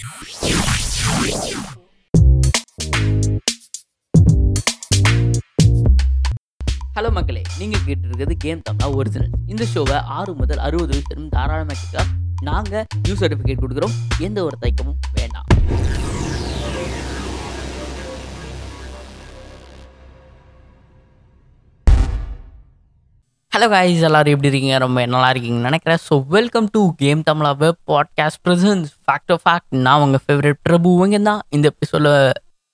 Hello மக்களே. நீங்கள் கேட்டு இருக்கிறது கேம் தமிழா ஒரிஜினல் இந்த ஷோவை ஆறு முதல் அறுபது வயசு தாராளமாக நாங்கள் நியூ சர்டிஃபிகேட் கொடுக்குறோம். எந்த ஒரு தயக்கமும் வேண்டாம். ஹலோ காய்ஸ் எல்லாரும் எப்படி இருக்கீங்க? ரொம்ப நல்லா இருக்கீங்கன்னு நினைக்கிறேன். So welcome to game Tamizha web podcast presents fact of fact நான் உங்கள் ஃபேவரட் பிரபு இவங்க தான். இந்த எபிசோடில்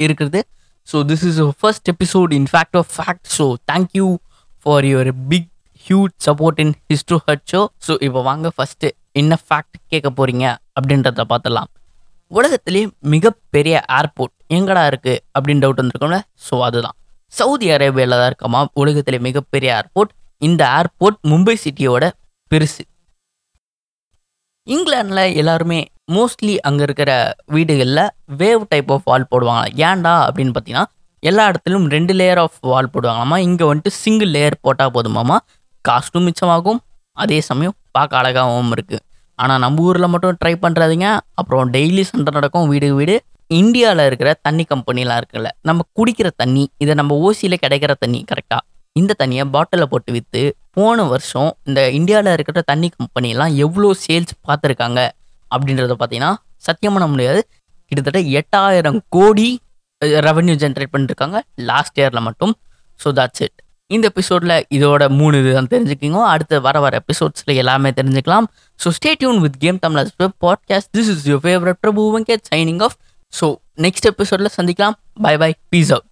இருக்கிறது. So this is first episode in fact of fact so thank you for your big huge support in history hut show so இப்போ வாங்க first என்ன ஃபேக்ட் கேட்க போகிறீங்க அப்படின்றத பார்த்துடலாம். உலகத்திலே மிகப்பெரிய ஏர்போர்ட் எங்கடா இருக்குது அப்படின்னு டவுட் வந்திருக்கோம்ல? ஸோ அதுதான். சவுதி அரேபியாவில் தான் இருக்கமா? உலகத்திலே மிகப்பெரிய ஏர்போர்ட் இந்த ஏர்போர்ட் மும்பை சிட்டியோட பெருசு. இங்கிலாண்டில் எல்லாருமே மோஸ்ட்லி அங்கே இருக்கிற வீடுகளில் வேவ் டைப் ஆஃப் வால் போடுவாங்க ஏன்டா அப்படின்னு பார்த்தீங்கன்னா எல்லா இடத்துலையும் ரெண்டு லேயர் ஆஃப் வால் போடுவாங்களாமா. இங்கே வந்துட்டு சிங்கிள் லேயர் போட்டால் போதுமாமா. காஸ்ட்டும் மிச்சமாகும். அதே சமயம் பார்க்க அழகாகவும் இருக்குது ஆனால் நம்ம ஊரில் மட்டும் ட்ரை பண்ணுறாதீங்க அப்புறம் டெய்லி சண்டை நடக்கும் வீடு வீடு. இந்தியாவில் இருக்கிற தண்ணி கம்பெனிலாம் இருக்குல்ல நம்ம குடிக்கிற தண்ணி இதை நம்ம ஓசியில் கிடைக்கிற தண்ணி கரெக்டாக இந்த தண்ணியை பாட்டிலில் போட்டு விற்று போன வருஷம் இந்த இந்தியாவில் இருக்கிற தண்ணி கம்பெனிலாம் எவ்வளோ சேல்ஸ் பார்த்துருக்காங்க அப்படின்றத பார்த்தீங்கன்னா சத்தியம் பண்ண முடியாது. கிட்டத்தட்ட எட்டாயிரம் கோடி ரெவன்யூ ஜென்ரேட் பண்ணிருக்காங்க லாஸ்ட் இயரில் மட்டும். ஸோ தட்ஸ் இட் இந்த எபிசோடில் இதோட மூணு இது தான் தெரிஞ்சுக்கிங்க. அடுத்து வர வர எபிசோட்ஸில் எல்லாமே தெரிஞ்சுக்கலாம். So stay tune with game Tamil podcast this is your favourite Prabhu Venkat signing off so next எபிசோடில் சந்திக்கலாம். By by peace out